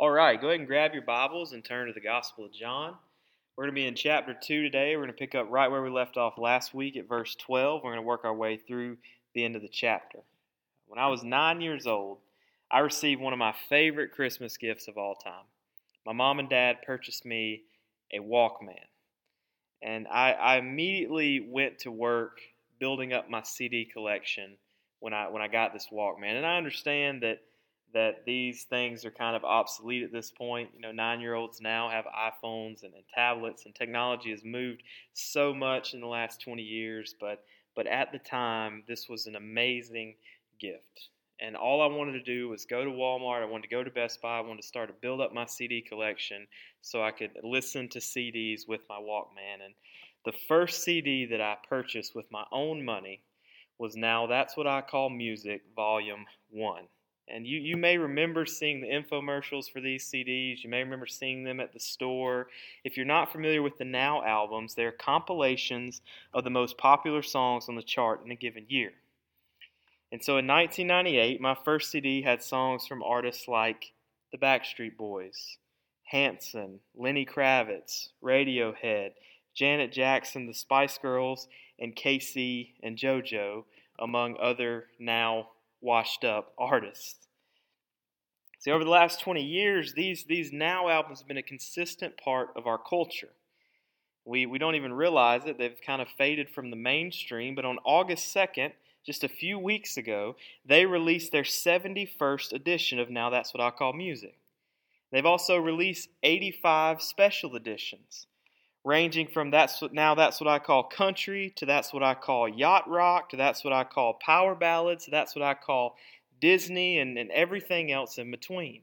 All right, go ahead and grab your Bibles and turn to the Gospel of John. We're going to be in chapter 2 today. We're going to pick up right where we left off last week at verse 12. We're going to work our way through the end of the chapter. When I was nine years old, I received one of my favorite Christmas gifts of all time. My mom and dad purchased me a Walkman. And I, I immediately went to work building up my CD collection when I when I got this Walkman. And I understand that that these things are kind of obsolete at this point. You know, nine year olds now have iPhones and, and, tablets, and technology has moved so much in the last 20 years. But, but at the time, this was an amazing gift. And all I wanted to do was go to Walmart. I wanted to go to Best Buy. I wanted to start to build up my CD collection so I could listen to CDs with my Walkman. And the first CD that I purchased with my own money was Now That's What I Call Music, Volume 1. And you, you may remember seeing the infomercials for these CDs. You may remember seeing them at the store. If you're not familiar with the Now albums, they're compilations of the most popular songs on the chart in a given year. And so in 1998, my first CD had songs from artists like the Backstreet Boys, Hanson, Lenny Kravitz, Radiohead, Janet Jackson, the Spice Girls, and K-Ci and JoJo, among other now washed up artists. See, over the last 20 years, these, these now albums have been a consistent part of our culture. We, we don't even realize it. They've kind of faded from the mainstream, but on August 2nd, just a few weeks ago, they released their 71st edition of Now That's What I Call Music. They've also released 85 special editions, ranging from that's what, Now That's What I Call Country to That's What I Call Yacht Rock to That's What I Call Power Ballads to That's What I Call Disney, and, and everything else in between.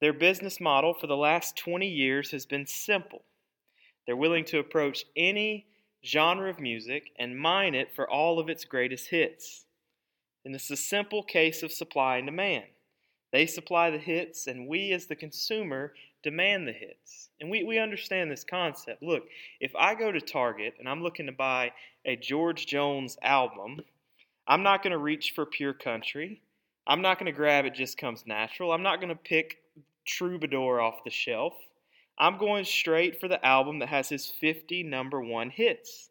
Their business model for the last 20 years has been simple. They're willing to approach any genre of music and mine it for all of its greatest hits. And it's a simple case of supply and demand. They supply the hits, and we, as the consumer, demand the hits. And we, we understand this concept. Look, if I go to Target and I'm looking to buy a George Jones album, I'm not going to reach for pure country. I'm not going to grab it just comes natural. I'm not going to pick Troubadour off the shelf. I'm going straight for the album that has his 50 number one hits.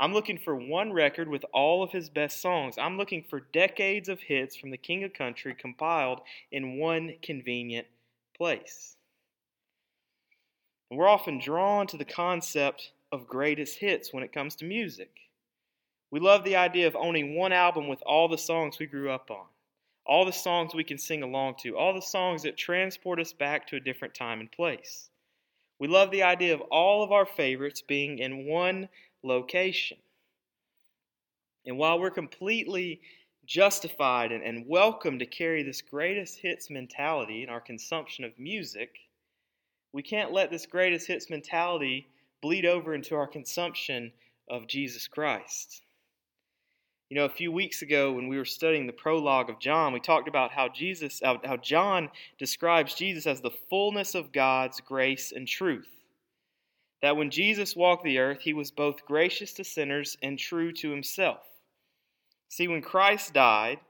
I'm looking for one record with all of his best songs. I'm looking for decades of hits from the King of Country compiled in one convenient place. And we're often drawn to the concept of greatest hits when it comes to music. We love the idea of owning one album with all the songs we grew up on all the songs we can sing along to, all the songs that transport us back to a different time and place. We love the idea of all of our favorites being in one location. And while we're completely justified and, and welcome to carry this greatest hits mentality in our consumption of music, we can't let this greatest hits mentality bleed over into our consumption of Jesus Christ. You know, a few weeks ago when we were studying the prologue of John, we talked about how Jesus, how John describes Jesus as the fullness of God's grace and truth. That when Jesus walked the earth, he was both gracious to sinners and true to himself. See, when Christ died,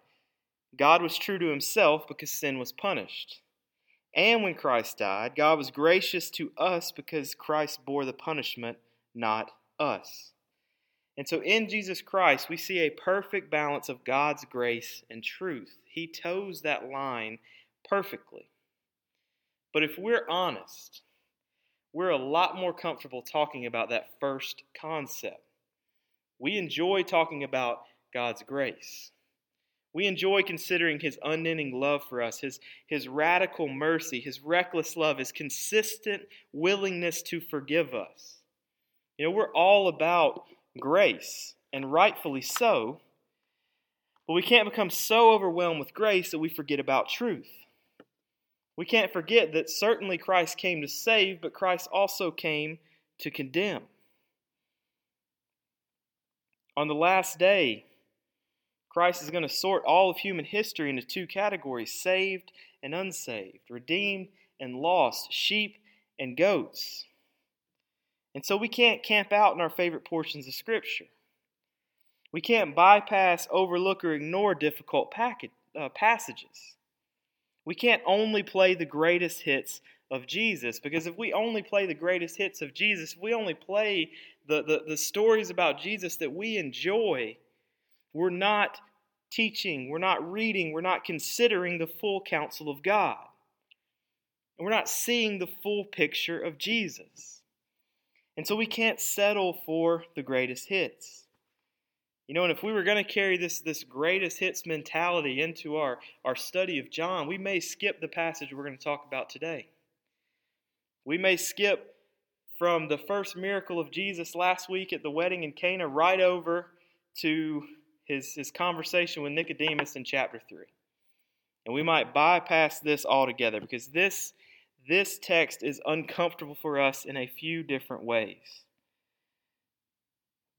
God was true to himself because sin was punished. And when Christ died, God was gracious to us because Christ bore the punishment, not us. And so in Jesus Christ, we see a perfect balance of God's grace and truth. He toes that line perfectly. But if we're honest, we're a lot more comfortable talking about that first concept. We enjoy talking about God's grace. We enjoy considering His unending love for us, His, His radical mercy, His reckless love, His consistent willingness to forgive us. You know, we're all about grace, and rightfully so. But we can't become so overwhelmed with grace that we forget about truth. We can't forget that certainly Christ came to save, but Christ also came to condemn. On the last day, Christ is going to sort all of human history into two categories saved and unsaved, redeemed and lost, sheep and goats. And so we can't camp out in our favorite portions of Scripture. We can't bypass, overlook, or ignore difficult uh, passages. We can't only play the greatest hits of Jesus because if we only play the greatest hits of Jesus, if we only play the, the, the stories about Jesus that we enjoy, we're not teaching, we're not reading, we're not considering the full counsel of God. And we're not seeing the full picture of Jesus. And so we can't settle for the greatest hits. You know, and if we were going to carry this, this greatest hits mentality into our, our study of John, we may skip the passage we're going to talk about today. We may skip from the first miracle of Jesus last week at the wedding in Cana right over to his, his conversation with Nicodemus in chapter 3. And we might bypass this altogether because this, this text is uncomfortable for us in a few different ways.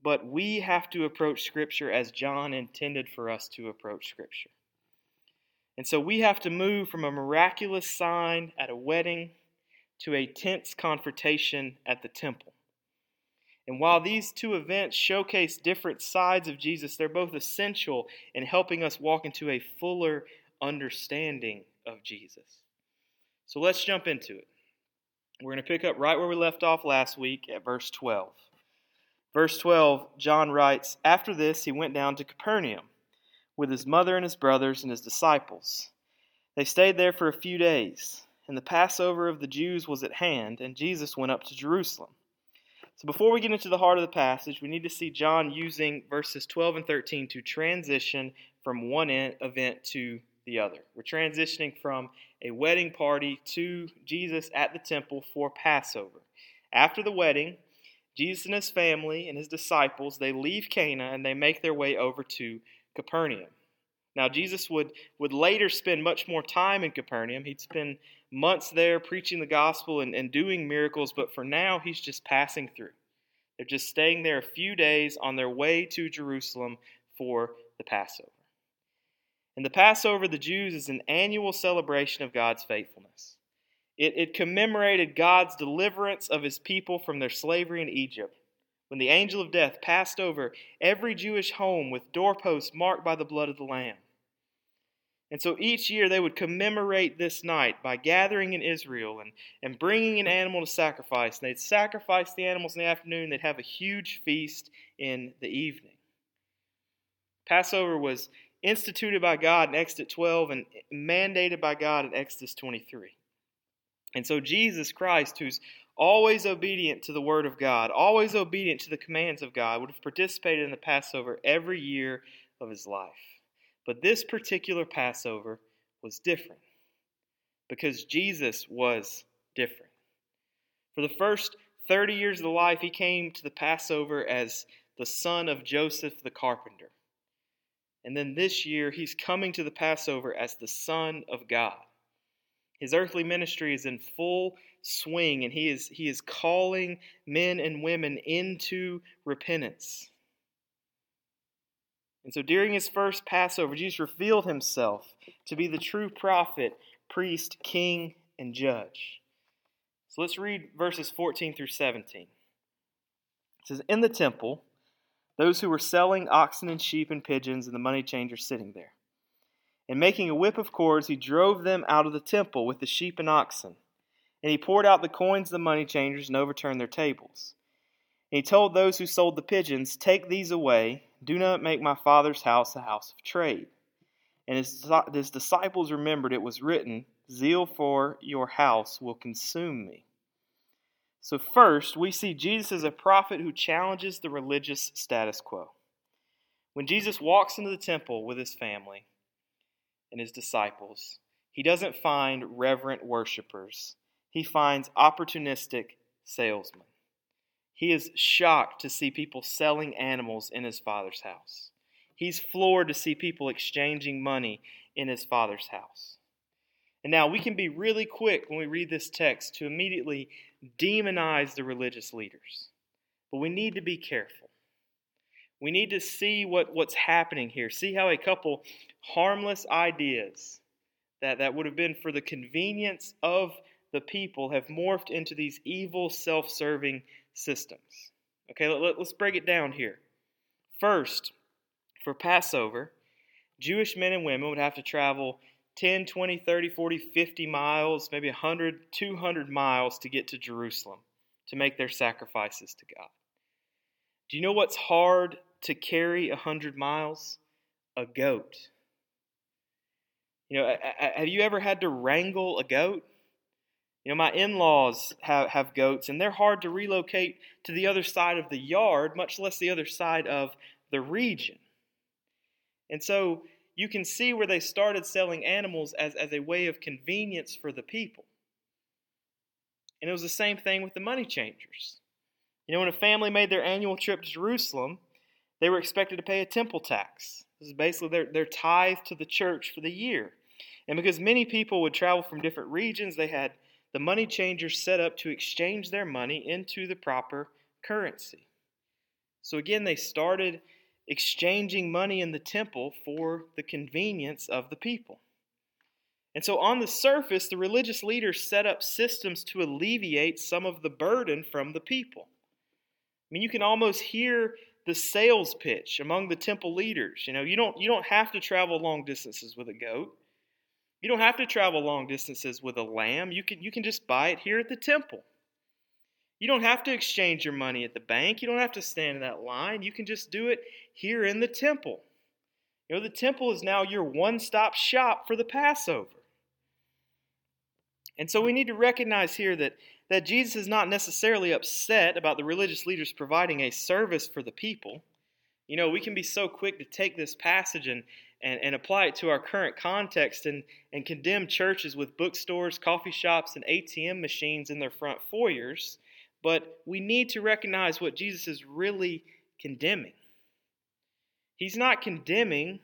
But we have to approach Scripture as John intended for us to approach Scripture. And so we have to move from a miraculous sign at a wedding to a tense confrontation at the temple. And while these two events showcase different sides of Jesus, they're both essential in helping us walk into a fuller understanding of Jesus. So let's jump into it. We're going to pick up right where we left off last week at verse 12. Verse 12, John writes After this, he went down to Capernaum with his mother and his brothers and his disciples. They stayed there for a few days, and the Passover of the Jews was at hand, and Jesus went up to Jerusalem. So before we get into the heart of the passage, we need to see John using verses 12 and 13 to transition from one event to the other. We're transitioning from a wedding party to Jesus at the temple for Passover. After the wedding, Jesus and his family and his disciples, they leave Cana and they make their way over to Capernaum. Now, Jesus would, would later spend much more time in Capernaum. He'd spend months there preaching the gospel and, and doing miracles, but for now, he's just passing through. They're just staying there a few days on their way to Jerusalem for the Passover. And the Passover of the Jews is an annual celebration of God's faithfulness. It, it commemorated God's deliverance of his people from their slavery in Egypt when the angel of death passed over every Jewish home with doorposts marked by the blood of the Lamb. And so each year they would commemorate this night by gathering in Israel and, and bringing an animal to sacrifice. And they'd sacrifice the animals in the afternoon, they'd have a huge feast in the evening. Passover was instituted by God in Exodus 12 and mandated by God in Exodus 23. And so Jesus Christ, who's always obedient to the Word of God, always obedient to the commands of God, would have participated in the Passover every year of his life. But this particular Passover was different because Jesus was different. For the first 30 years of the life, he came to the Passover as the son of Joseph the carpenter. And then this year, he's coming to the Passover as the Son of God. His earthly ministry is in full swing, and he is, he is calling men and women into repentance. And so during his first Passover, Jesus revealed himself to be the true prophet, priest, king, and judge. So let's read verses 14 through 17. It says, In the temple, those who were selling oxen and sheep and pigeons and the money changers sitting there. And making a whip of cords, he drove them out of the temple with the sheep and oxen. And he poured out the coins of the money changers and overturned their tables. And he told those who sold the pigeons, Take these away. Do not make my father's house a house of trade. And his, his disciples remembered it was written, Zeal for your house will consume me. So, first, we see Jesus as a prophet who challenges the religious status quo. When Jesus walks into the temple with his family and his disciples, he doesn't find reverent worshippers he finds opportunistic salesmen. He is shocked to see people selling animals in his father's house. He's floored to see people exchanging money in his father's house. And now we can be really quick when we read this text to immediately demonize the religious leaders. But we need to be careful. We need to see what, what's happening here. See how a couple harmless ideas that, that would have been for the convenience of the people have morphed into these evil, self serving systems. Okay, let, us break it down here. First, for Passover, Jewish men and women would have to travel 10, 20, 30, 40, 50 miles, maybe 100, 200 miles to get to Jerusalem to make their sacrifices to God. Do you know what's hard to carry 100 miles? A goat. You know, have you ever had to wrangle a goat? You know, my in laws have, have goats, and they're hard to relocate to the other side of the yard, much less the other side of the region. And so you can see where they started selling animals as, as a way of convenience for the people. And it was the same thing with the money changers. You know, when a family made their annual trip to Jerusalem, they were expected to pay a temple tax. This is basically their, their tithe to the church for the year. And because many people would travel from different regions, they had the money changers set up to exchange their money into the proper currency. So again, they started exchanging money in the temple for the convenience of the people. And so, on the surface, the religious leaders set up systems to alleviate some of the burden from the people. I mean, you can almost hear the sales pitch among the temple leaders. You know, you don't, you don't have to travel long distances with a goat. You don't have to travel long distances with a lamb. You can, you can just buy it here at the temple. You don't have to exchange your money at the bank. You don't have to stand in that line. You can just do it here in the temple. You know, the temple is now your one stop shop for the Passover. And so we need to recognize here that, that Jesus is not necessarily upset about the religious leaders providing a service for the people. You know, we can be so quick to take this passage and, and, and apply it to our current context and, and condemn churches with bookstores, coffee shops, and ATM machines in their front foyers. But we need to recognize what Jesus is really condemning. He's not condemning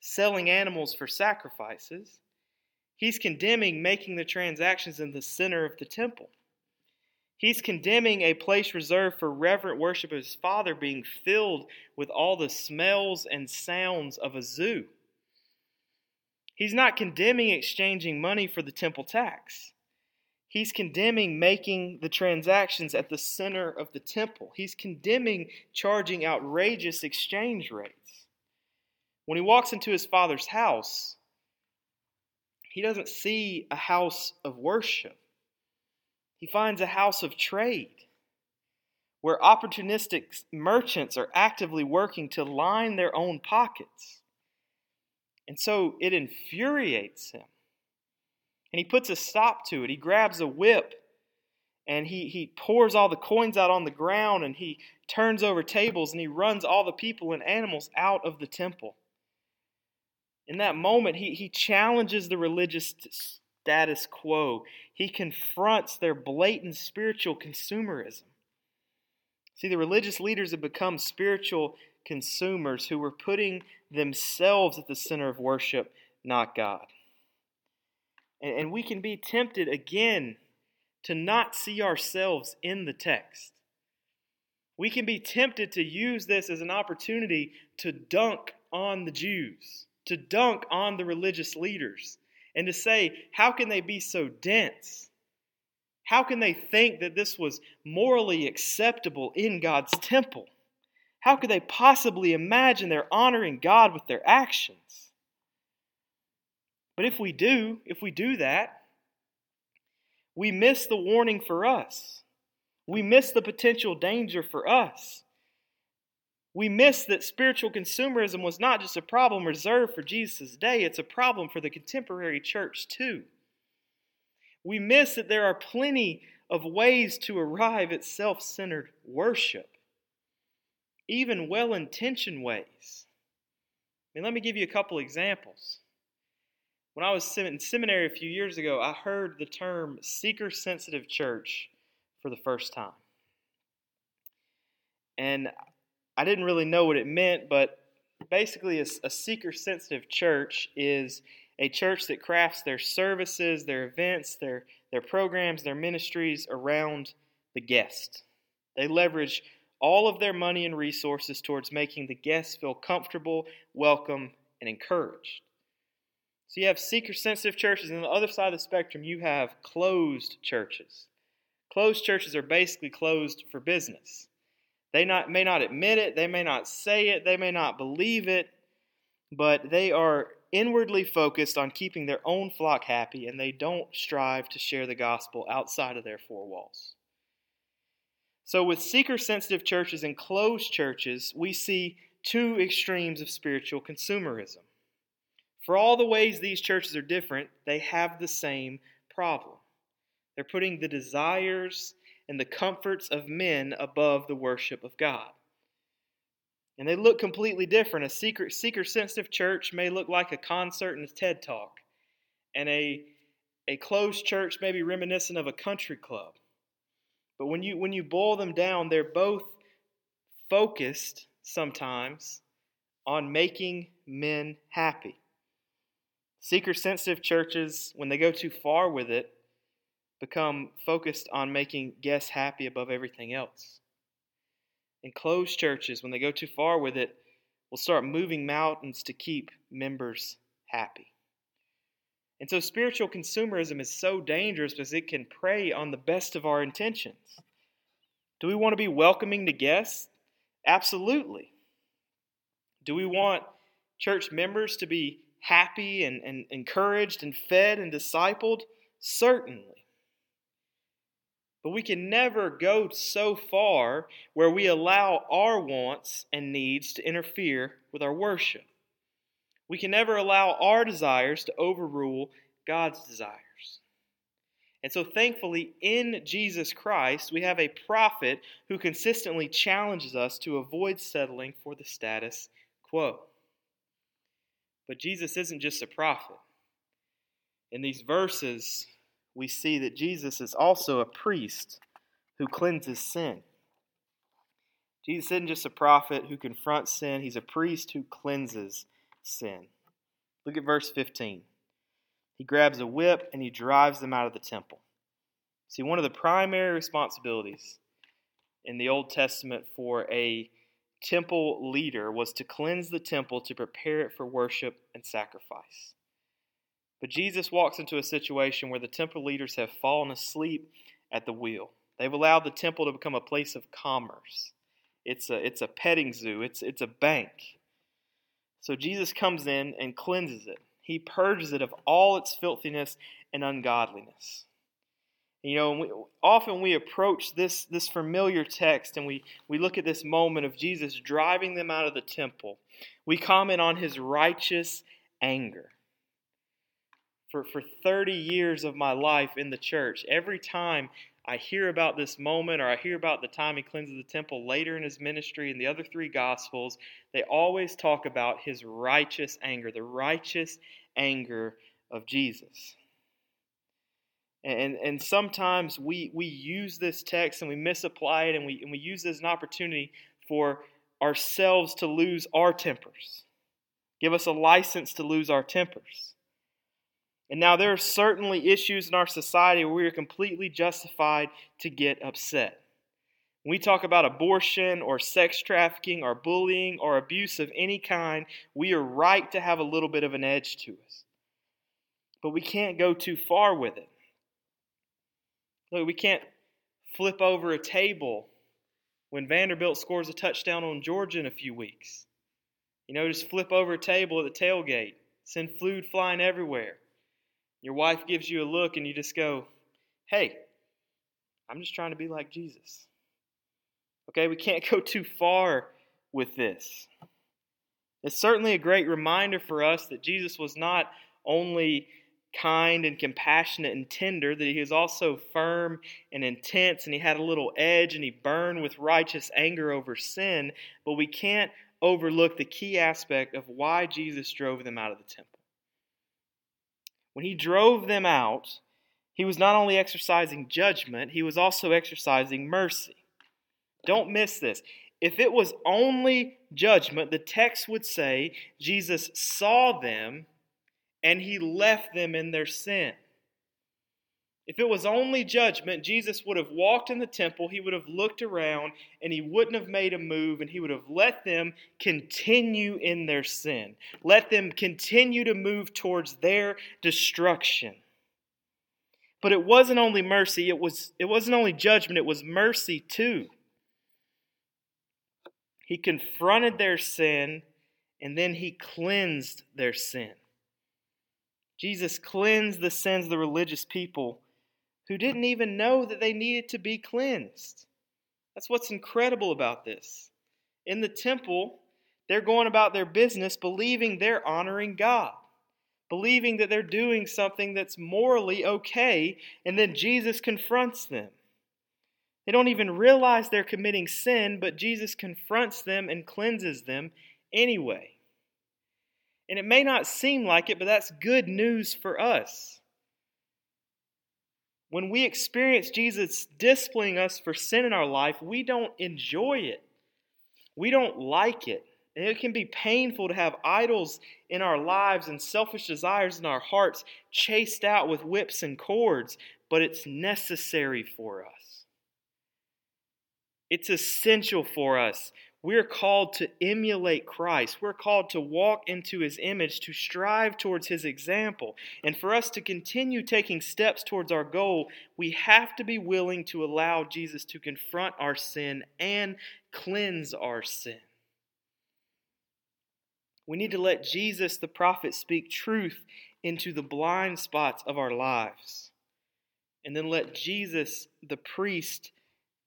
selling animals for sacrifices. He's condemning making the transactions in the center of the temple. He's condemning a place reserved for reverent worship of his Father being filled with all the smells and sounds of a zoo. He's not condemning exchanging money for the temple tax. He's condemning making the transactions at the center of the temple. He's condemning charging outrageous exchange rates. When he walks into his father's house, he doesn't see a house of worship. He finds a house of trade where opportunistic merchants are actively working to line their own pockets. And so it infuriates him and he puts a stop to it. He grabs a whip and he, he pours all the coins out on the ground and he turns over tables and he runs all the people and animals out of the temple. In that moment, he, he challenges the religious status quo. He confronts their blatant spiritual consumerism. See, the religious leaders have become spiritual consumers who were putting themselves at the center of worship, not God. And, and we can be tempted again to not see ourselves in the text. We can be tempted to use this as an opportunity to dunk on the Jews, to dunk on the religious leaders, and to say, how can they be so dense? How can they think that this was morally acceptable in God's temple? How could they possibly imagine they're honoring God with their actions? But if we do, if we do that, we miss the warning for us. We miss the potential danger for us. We miss that spiritual consumerism was not just a problem reserved for Jesus' day, it's a problem for the contemporary church too. We miss that there are plenty of ways to arrive at self centered worship, even well intentioned ways. I mean, let me give you a couple examples. When I was in seminary a few years ago, I heard the term seeker sensitive church for the first time. And I didn't really know what it meant, but basically, a, a seeker sensitive church is a church that crafts their services, their events, their, their programs, their ministries around the guest. They leverage all of their money and resources towards making the guests feel comfortable, welcome, and encouraged. So you have seeker sensitive churches, and on the other side of the spectrum, you have closed churches. Closed churches are basically closed for business. They not, may not admit it, they may not say it, they may not believe it, but they are inwardly focused on keeping their own flock happy and they don't strive to share the gospel outside of their four walls. So, with seeker sensitive churches and closed churches, we see two extremes of spiritual consumerism. For all the ways these churches are different, they have the same problem. They're putting the desires and the comforts of men above the worship of God. And they look completely different. A secret, seeker sensitive church may look like a concert and a TED talk, and a, a closed church may be reminiscent of a country club. But when you, when you boil them down, they're both focused sometimes on making men happy. Seeker sensitive churches, when they go too far with it, become focused on making guests happy above everything else. And closed churches, when they go too far with it, will start moving mountains to keep members happy. And so spiritual consumerism is so dangerous because it can prey on the best of our intentions. Do we want to be welcoming to guests? Absolutely. Do we want church members to be happy and, and encouraged and fed and discipled? Certainly. But we can never go so far where we allow our wants and needs to interfere with our worship. We can never allow our desires to overrule God's desires. And so, thankfully, in Jesus Christ, we have a prophet who consistently challenges us to avoid settling for the status quo. But Jesus isn't just a prophet. In these verses, we see that Jesus is also a priest who cleanses sin. Jesus isn't just a prophet who confronts sin, he's a priest who cleanses sin. Look at verse 15. He grabs a whip and he drives them out of the temple. See, one of the primary responsibilities in the Old Testament for a temple leader was to cleanse the temple to prepare it for worship and sacrifice. But Jesus walks into a situation where the temple leaders have fallen asleep at the wheel. They've allowed the temple to become a place of commerce. It's a, it's a petting zoo, it's, it's a bank. So Jesus comes in and cleanses it. He purges it of all its filthiness and ungodliness. You know, we, often we approach this, this familiar text and we, we look at this moment of Jesus driving them out of the temple. We comment on his righteous anger. For, for 30 years of my life in the church, every time I hear about this moment or I hear about the time he cleanses the temple later in his ministry in the other three gospels, they always talk about his righteous anger, the righteous anger of Jesus. And, and sometimes we, we use this text and we misapply it and we, and we use it as an opportunity for ourselves to lose our tempers. Give us a license to lose our tempers. And now there are certainly issues in our society where we are completely justified to get upset. When we talk about abortion or sex trafficking or bullying or abuse of any kind, we are right to have a little bit of an edge to us. But we can't go too far with it. Look, we can't flip over a table when Vanderbilt scores a touchdown on Georgia in a few weeks. You know, just flip over a table at the tailgate, send food flying everywhere. Your wife gives you a look and you just go, hey, I'm just trying to be like Jesus. Okay, we can't go too far with this. It's certainly a great reminder for us that Jesus was not only kind and compassionate and tender, that he was also firm and intense, and he had a little edge, and he burned with righteous anger over sin. But we can't overlook the key aspect of why Jesus drove them out of the temple. When he drove them out, he was not only exercising judgment, he was also exercising mercy. Don't miss this. If it was only judgment, the text would say Jesus saw them and he left them in their sin. If it was only judgment, Jesus would have walked in the temple, he would have looked around, and he wouldn't have made a move, and he would have let them continue in their sin. Let them continue to move towards their destruction. But it wasn't only mercy, it, was, it wasn't only judgment, it was mercy too. He confronted their sin, and then he cleansed their sin. Jesus cleansed the sins of the religious people who didn't even know that they needed to be cleansed. That's what's incredible about this. In the temple, they're going about their business believing they're honoring God, believing that they're doing something that's morally okay, and then Jesus confronts them. They don't even realize they're committing sin, but Jesus confronts them and cleanses them anyway. And it may not seem like it, but that's good news for us. When we experience Jesus disciplining us for sin in our life, we don't enjoy it. We don't like it. And it can be painful to have idols in our lives and selfish desires in our hearts chased out with whips and cords, but it's necessary for us. It's essential for us. We're called to emulate Christ. We're called to walk into his image, to strive towards his example. And for us to continue taking steps towards our goal, we have to be willing to allow Jesus to confront our sin and cleanse our sin. We need to let Jesus, the prophet, speak truth into the blind spots of our lives. And then let Jesus, the priest,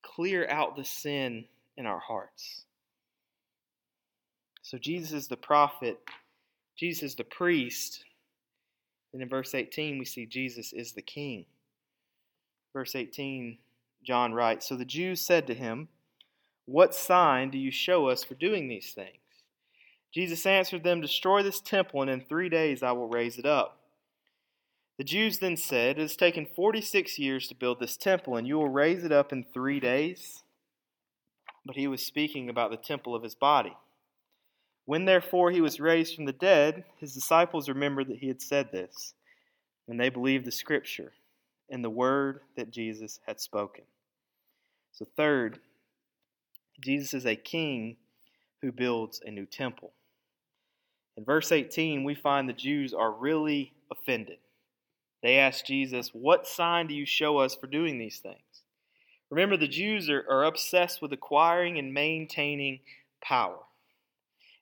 clear out the sin in our hearts. So Jesus is the prophet, Jesus is the priest. And in verse 18, we see Jesus is the king. Verse 18, John writes So the Jews said to him, What sign do you show us for doing these things? Jesus answered them, Destroy this temple, and in three days I will raise it up. The Jews then said, It has taken 46 years to build this temple, and you will raise it up in three days? But he was speaking about the temple of his body. When therefore he was raised from the dead, his disciples remembered that he had said this, and they believed the scripture and the word that Jesus had spoken. So, third, Jesus is a king who builds a new temple. In verse 18, we find the Jews are really offended. They ask Jesus, What sign do you show us for doing these things? Remember, the Jews are, are obsessed with acquiring and maintaining power.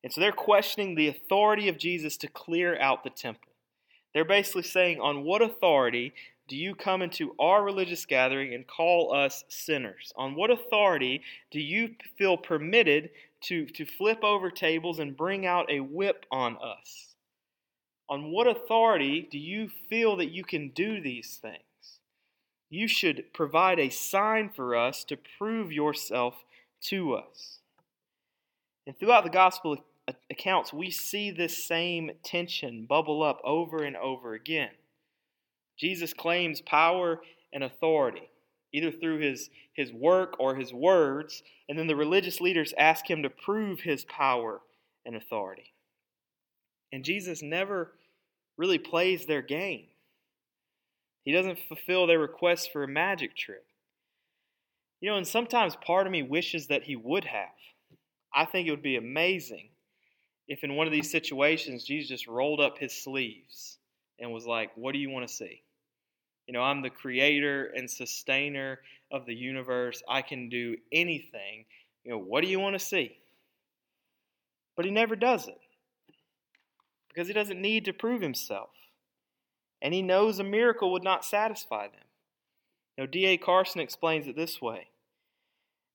And so they're questioning the authority of Jesus to clear out the temple. They're basically saying, On what authority do you come into our religious gathering and call us sinners? On what authority do you feel permitted to, to flip over tables and bring out a whip on us? On what authority do you feel that you can do these things? You should provide a sign for us to prove yourself to us. And throughout the Gospel accounts, we see this same tension bubble up over and over again. Jesus claims power and authority, either through his, his work or his words, and then the religious leaders ask him to prove his power and authority. And Jesus never really plays their game. He doesn't fulfill their request for a magic trick. You know, and sometimes part of me wishes that he would have. I think it would be amazing if in one of these situations Jesus just rolled up his sleeves and was like, What do you want to see? You know, I'm the creator and sustainer of the universe. I can do anything. You know, what do you want to see? But he never does it because he doesn't need to prove himself. And he knows a miracle would not satisfy them. You know, D.A. Carson explains it this way.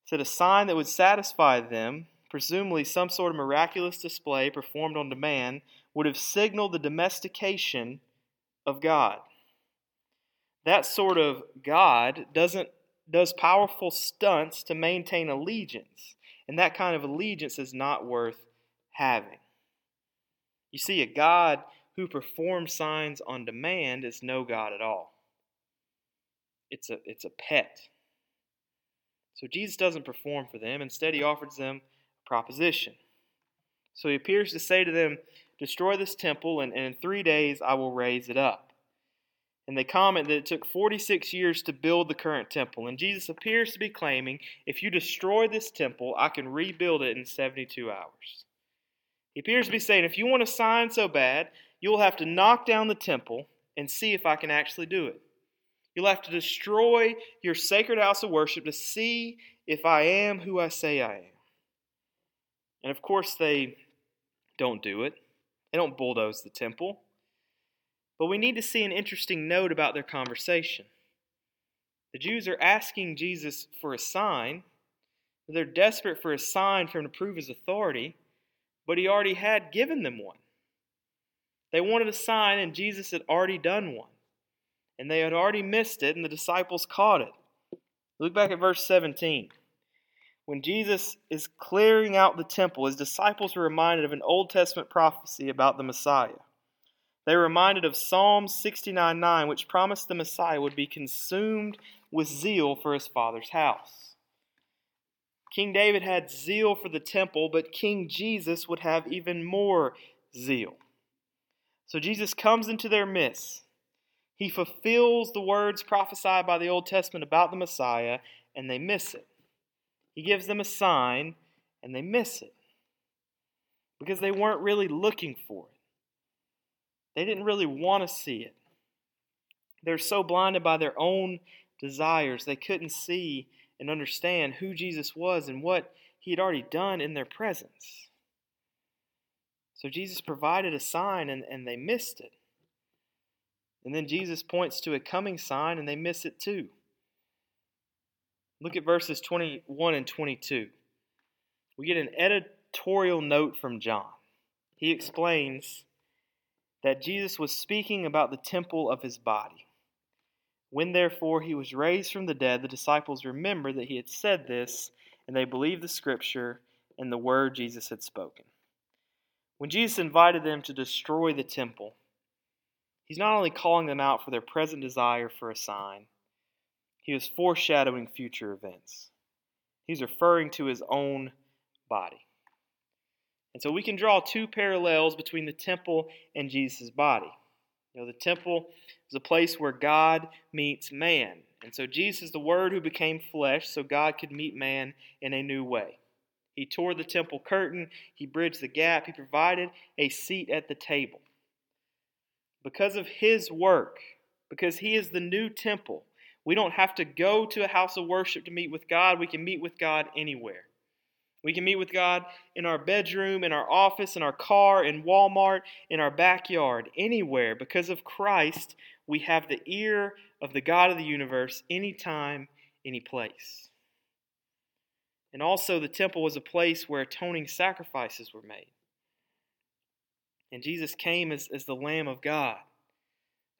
Said, A sign that would satisfy them presumably some sort of miraculous display performed on demand, would have signaled the domestication of God. That sort of God doesn't does powerful stunts to maintain allegiance, and that kind of allegiance is not worth having. You see, a God who performs signs on demand is no God at all. It's a, it's a pet. So Jesus doesn't perform for them. Instead, he offers them proposition. So he appears to say to them, Destroy this temple, and, and in three days I will raise it up. And they comment that it took 46 years to build the current temple. And Jesus appears to be claiming, If you destroy this temple, I can rebuild it in 72 hours. He appears to be saying, If you want a sign so bad, you'll have to knock down the temple and see if I can actually do it. You'll have to destroy your sacred house of worship to see if I am who I say I am. And of course, they don't do it, they don't bulldoze the temple. But we need to see an interesting note about their conversation. The Jews are asking Jesus for a sign. They're desperate for a sign for him to prove his authority, but he already had given them one. They wanted a sign, and Jesus had already done one. And they had already missed it, and the disciples caught it. Look back at verse 17. When Jesus is clearing out the temple, his disciples were reminded of an Old Testament prophecy about the Messiah. They were reminded of Psalm 69 9, which promised the Messiah would be consumed with zeal for his father's house. King David had zeal for the temple, but King Jesus would have even more zeal. So Jesus comes into their midst. He fulfills the words prophesied by the Old Testament about the Messiah, and they miss it. He gives them a sign, and they miss it because they weren't really looking for it. They didn't really want to see it. They're so blinded by their own desires, they couldn't see and understand who Jesus was and what he had already done in their presence. So Jesus provided a sign and, and they missed it. And then Jesus points to a coming sign and they miss it too. Look at verses 21 and 22. We get an editorial note from John. He explains that Jesus was speaking about the temple of his body. When therefore he was raised from the dead, the disciples remembered that he had said this, and they believed the scripture and the word Jesus had spoken. When Jesus invited them to destroy the temple, he's not only calling them out for their present desire for a sign, he was foreshadowing future events. He's referring to his own body. And so we can draw two parallels between the temple and Jesus' body. You know, the temple is a place where God meets man. And so Jesus is the Word who became flesh so God could meet man in a new way. He tore the temple curtain, he bridged the gap, he provided a seat at the table. Because of his work, because he is the new temple, we don't have to go to a house of worship to meet with God. We can meet with God anywhere. We can meet with God in our bedroom, in our office, in our car, in Walmart, in our backyard, anywhere. Because of Christ, we have the ear of the God of the universe anytime, any place. And also, the temple was a place where atoning sacrifices were made. And Jesus came as, as the Lamb of God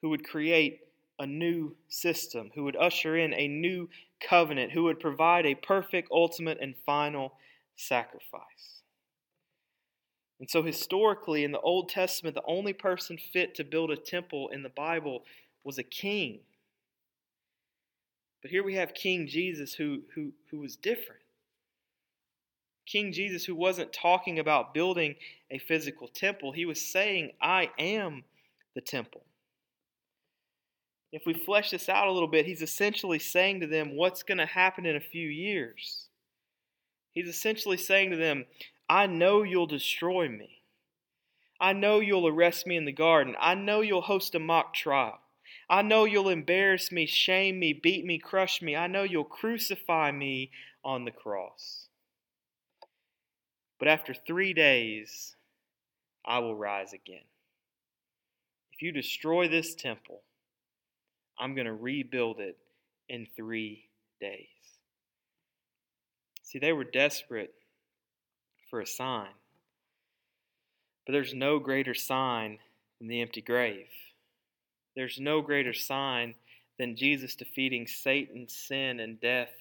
who would create a new system, who would usher in a new covenant, who would provide a perfect, ultimate, and final sacrifice. And so, historically, in the Old Testament, the only person fit to build a temple in the Bible was a king. But here we have King Jesus who, who, who was different. King Jesus, who wasn't talking about building a physical temple, he was saying, I am the temple. If we flesh this out a little bit, he's essentially saying to them what's going to happen in a few years. He's essentially saying to them, I know you'll destroy me. I know you'll arrest me in the garden. I know you'll host a mock trial. I know you'll embarrass me, shame me, beat me, crush me. I know you'll crucify me on the cross. But after three days, I will rise again. If you destroy this temple, I'm going to rebuild it in three days. See, they were desperate for a sign. But there's no greater sign than the empty grave. There's no greater sign than Jesus defeating Satan, sin, and death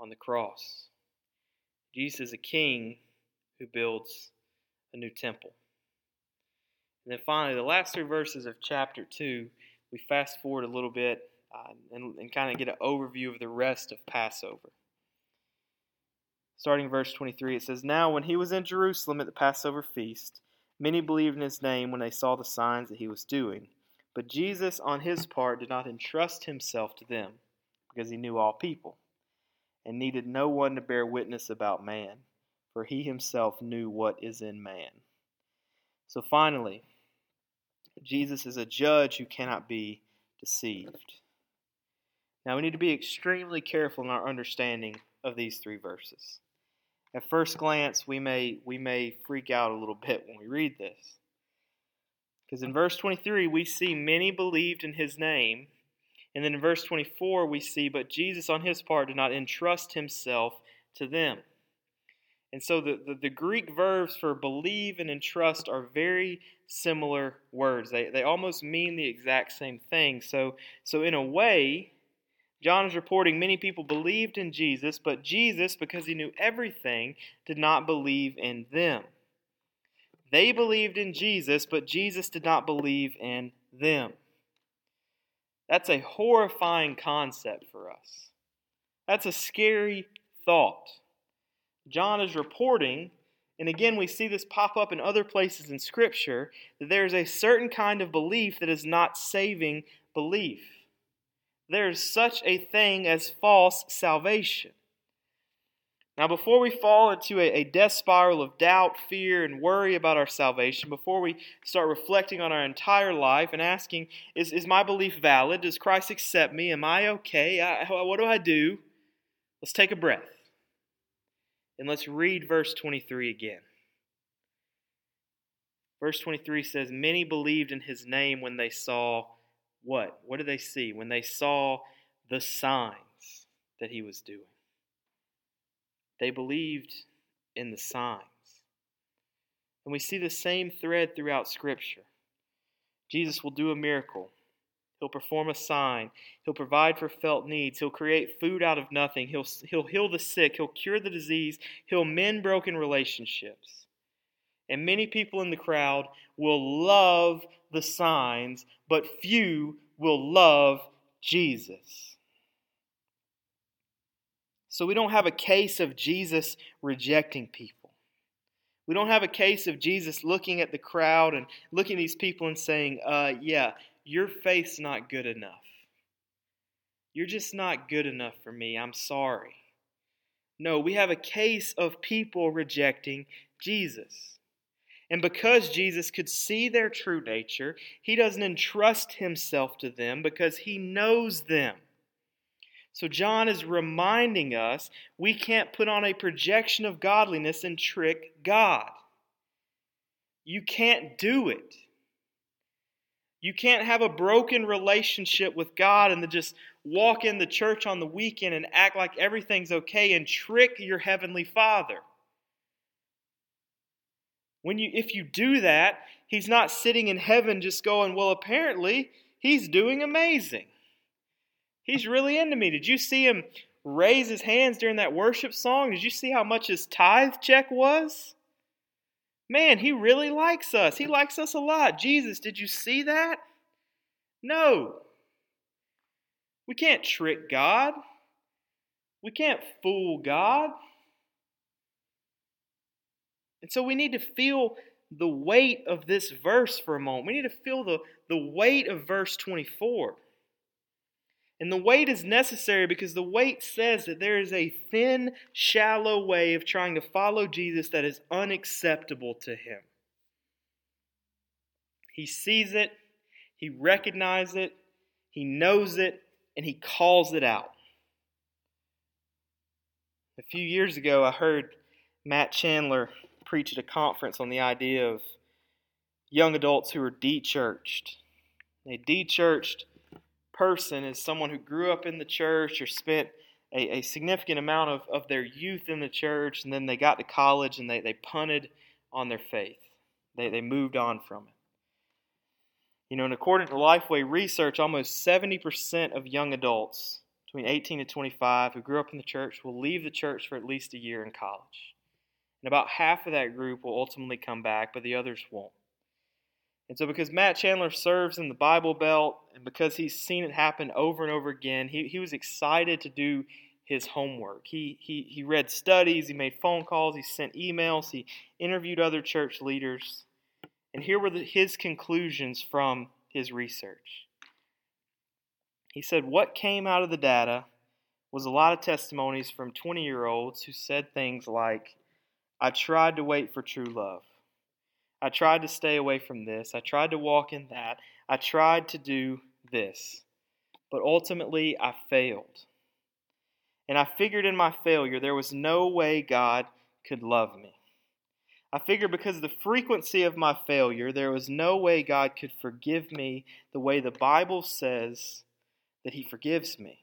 on the cross. Jesus is a king who builds a new temple. And then finally, the last three verses of chapter 2, we fast forward a little bit uh, and, and kind of get an overview of the rest of Passover starting verse 23, it says, Now when he was in Jerusalem at the Passover feast, many believed in his name when they saw the signs that he was doing. But Jesus, on his part, did not entrust himself to them, because he knew all people, and needed no one to bear witness about man, for he himself knew what is in man. So finally, Jesus is a judge who cannot be deceived. Now we need to be extremely careful in our understanding of these three verses. At first glance, we may we may freak out a little bit when we read this. Because in verse 23, we see many believed in his name. And then in verse 24, we see, but Jesus on his part did not entrust himself to them. And so the, the, the, Greek verbs for believe and entrust are very similar words. They, they almost mean the exact same thing. So, so, in a way, John is reporting many people believed in Jesus, but Jesus, because he knew everything, did not believe in them. They believed in Jesus, but Jesus did not believe in them. That's a horrifying concept for us. That's a scary thought. John is reporting, and again, we see this pop up in other places in Scripture, that there is a certain kind of belief that is not saving belief. There is such a thing as false salvation. Now, before we fall into a, a, death spiral of doubt, fear, and worry about our salvation, before we start reflecting on our entire life and asking, is, is my belief valid? Does Christ accept me? Am I okay? I, what do I do? Let's take a breath. And let's read verse 23 again. Verse 23 says, Many believed in his name when they saw what? What did they see? When they saw the signs that he was doing. They believed in the signs. And we see the same thread throughout Scripture. Jesus will do a miracle. He'll perform a sign. He'll provide for felt needs. He'll create food out of nothing. He'll, he'll heal the sick. He'll cure the disease. He'll mend broken relationships. And many people in the crowd will love the signs, but few will love Jesus. So we don't have a case of Jesus rejecting people. We don't have a case of Jesus looking at the crowd and looking at these people and saying, uh, yeah, your faith's not good enough. You're just not good enough for me. I'm sorry. No, we have a case of people rejecting Jesus. And because Jesus could see their true nature, he doesn't entrust himself to them because he knows them. So, John is reminding us we can't put on a projection of godliness and trick God. You can't do it. You can't have a broken relationship with God and then just walk in the church on the weekend and act like everything's okay and trick your heavenly Father. When you if you do that, he's not sitting in heaven just going, "Well, apparently he's doing amazing. He's really into me." Did you see him raise his hands during that worship song? Did you see how much his tithe check was? Man, he really likes us. He likes us a lot. Jesus, did you see that? No. We can't trick God. We can't fool God. And so we need to feel the weight of this verse for a moment. We need to feel the, the weight of verse 24. And the weight is necessary because the weight says that there is a thin, shallow way of trying to follow Jesus that is unacceptable to him. He sees it, he recognizes it, he knows it, and he calls it out. A few years ago, I heard Matt Chandler preach at a conference on the idea of young adults who are de-churched. They de-churched person is someone who grew up in the church or spent a, a significant amount of, of their youth in the church, and then they got to college and they, they punted on their faith. They, they moved on from it. You know, and according to Lifeway research, almost 70% of young adults between 18 and 25 who grew up in the church will leave the church for at least a year in college. And about half of that group will ultimately come back, but the others won't. And so, because Matt Chandler serves in the Bible Belt and because he's seen it happen over and over again, he, he was excited to do his homework. He, he, he read studies, he made phone calls, he sent emails, he interviewed other church leaders. And here were the, his conclusions from his research. He said, What came out of the data was a lot of testimonies from 20 year olds who said things like, I tried to wait for true love. I tried to stay away from this. I tried to walk in that. I tried to do this. But ultimately, I failed. And I figured in my failure there was no way God could love me. I figured because of the frequency of my failure, there was no way God could forgive me the way the Bible says that He forgives me.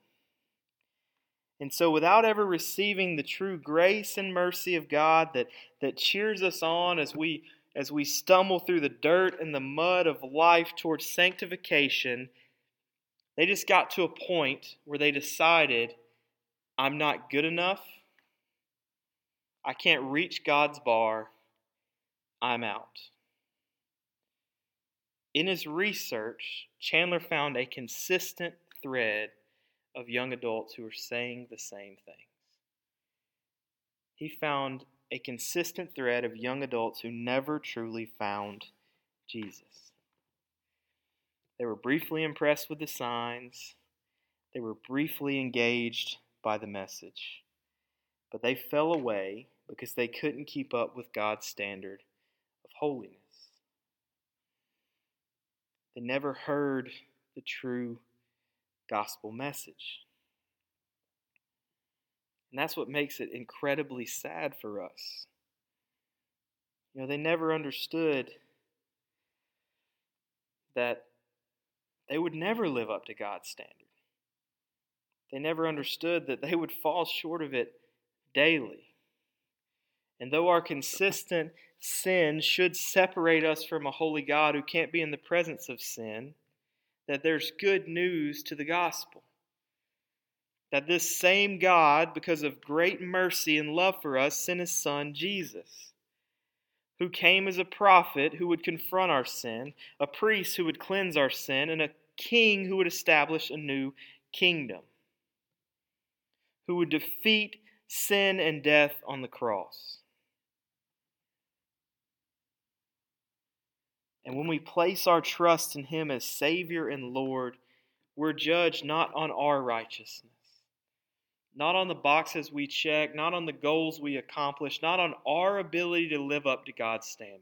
And so, without ever receiving the true grace and mercy of God that, that cheers us on as we, as we stumble through the dirt and the mud of life towards sanctification, they just got to a point where they decided, I'm not good enough. I can't reach God's bar. I'm out. In his research, Chandler found a consistent thread of young adults who were saying the same things. He found a consistent thread of young adults who never truly found Jesus. They were briefly impressed with the signs, they were briefly engaged by the message, but they fell away because they couldn't keep up with God's standard of holiness. They never heard the true gospel message. And that's what makes it incredibly sad for us. You know, they never understood that they would never live up to God's standard. They never understood that they would fall short of it daily. And though our consistent sin should separate us from a holy God who can't be in the presence of sin, that there's good news to the gospel. That this same God, because of great mercy and love for us, sent his Son, Jesus, who came as a prophet who would confront our sin, a priest who would cleanse our sin, and a king who would establish a new kingdom, who would defeat sin and death on the cross. And when we place our trust in Him as Savior and Lord, we're judged not on our righteousness, not on the boxes we check, not on the goals we accomplish, not on our ability to live up to God's standard.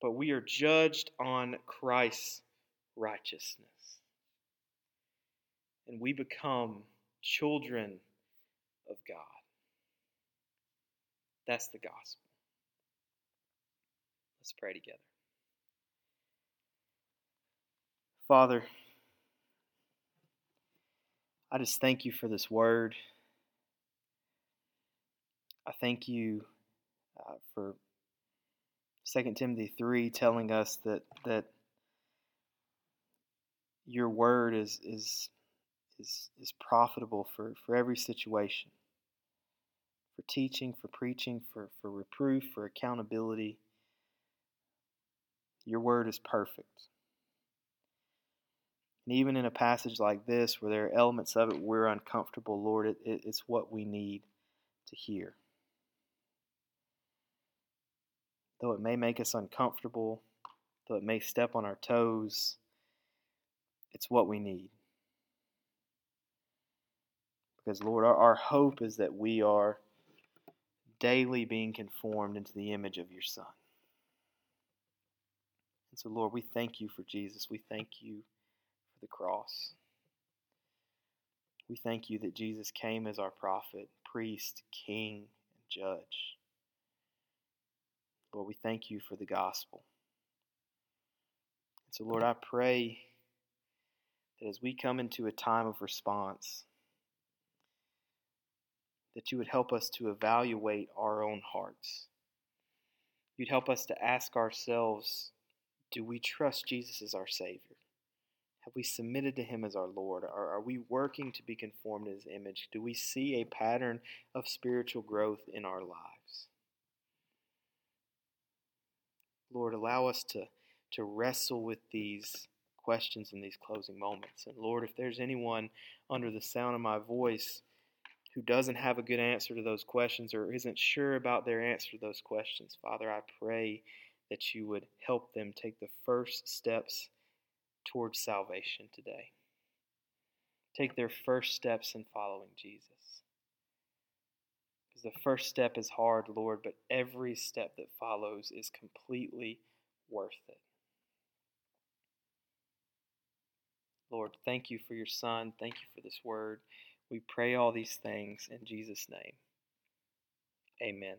But we are judged on Christ's righteousness. And we become children of God. That's the gospel. Let's pray together. Father, I just thank you for this word. I thank you uh, for 2 Timothy 3 telling us that, that your word is, is, is, is profitable for, for every situation for teaching, for preaching, for, for reproof, for accountability. Your word is perfect. And even in a passage like this, where there are elements of it we're uncomfortable, Lord, it, it, it's what we need to hear. Though it may make us uncomfortable, though it may step on our toes, it's what we need. Because, Lord, our, our hope is that we are daily being conformed into the image of your Son. And so, Lord, we thank you for Jesus. We thank you for the cross. We thank you that Jesus came as our prophet, priest, king, and judge. Lord, we thank you for the gospel. And so, Lord, I pray that as we come into a time of response, that you would help us to evaluate our own hearts. You'd help us to ask ourselves do we trust Jesus as our Savior? Have we submitted to Him as our Lord? Are, are we working to be conformed to His image? Do we see a pattern of spiritual growth in our lives? Lord, allow us to, to wrestle with these questions in these closing moments. And Lord, if there's anyone under the sound of my voice who doesn't have a good answer to those questions or isn't sure about their answer to those questions, Father, I pray that you would help them take the first steps towards salvation today. Take their first steps in following Jesus. Because the first step is hard, Lord, but every step that follows is completely worth it. Lord, thank you for your Son. Thank you for this word. We pray all these things in Jesus' name. Amen.